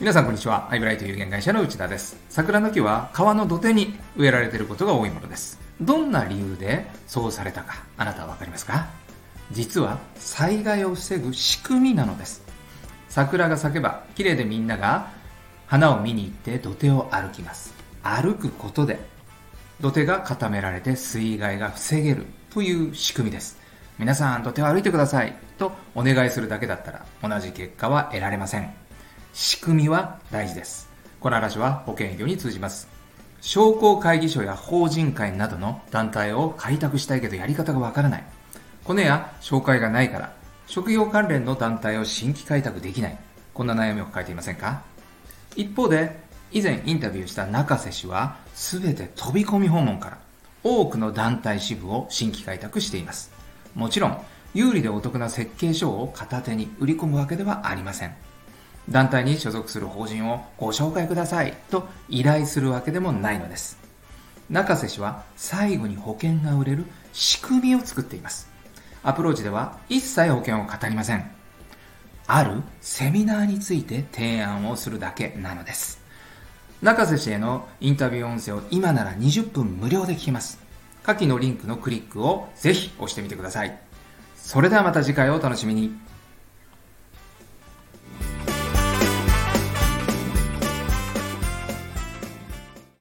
皆さんこんにちは。アイブライト有限会社の内田です。桜の木は川の土手に植えられていることが多いものです。どんな理由でそうされたか、あなたはわかりますか？実は災害を防ぐ仕組みなのです。桜が咲けば、綺麗でみんなが花を見に行って土手を歩きます。歩くことで土手が固められて水害が防げるという仕組みです。皆さん土手を歩いてくださいとお願いするだけだったら同じ結果は得られません。仕組みは大事です。この話は保険業に通じます。商工会議所や法人会などの団体を開拓したいけどやり方がわからない。コネや紹介がないから、職業関連の団体を新規開拓できない。こんな悩みを抱えていませんか？一方で、以前インタビューした中瀬氏は、すべて飛び込み訪問から多くの団体支部を新規開拓しています。もちろん、有利でお得な設計書を片手に売り込むわけではありません。団体に所属する法人をご紹介くださいと依頼するわけでもないのです。中瀬氏は最後に保険が売れる仕組みを作っています。アプローチでは一切保険を語りません。あるセミナーについて提案をするだけなのです。中瀬氏へのインタビュー音声を今なら20分無料で聞きます。下記のリンクのクリックをぜひ押してみてください。それではまた次回をお楽しみに。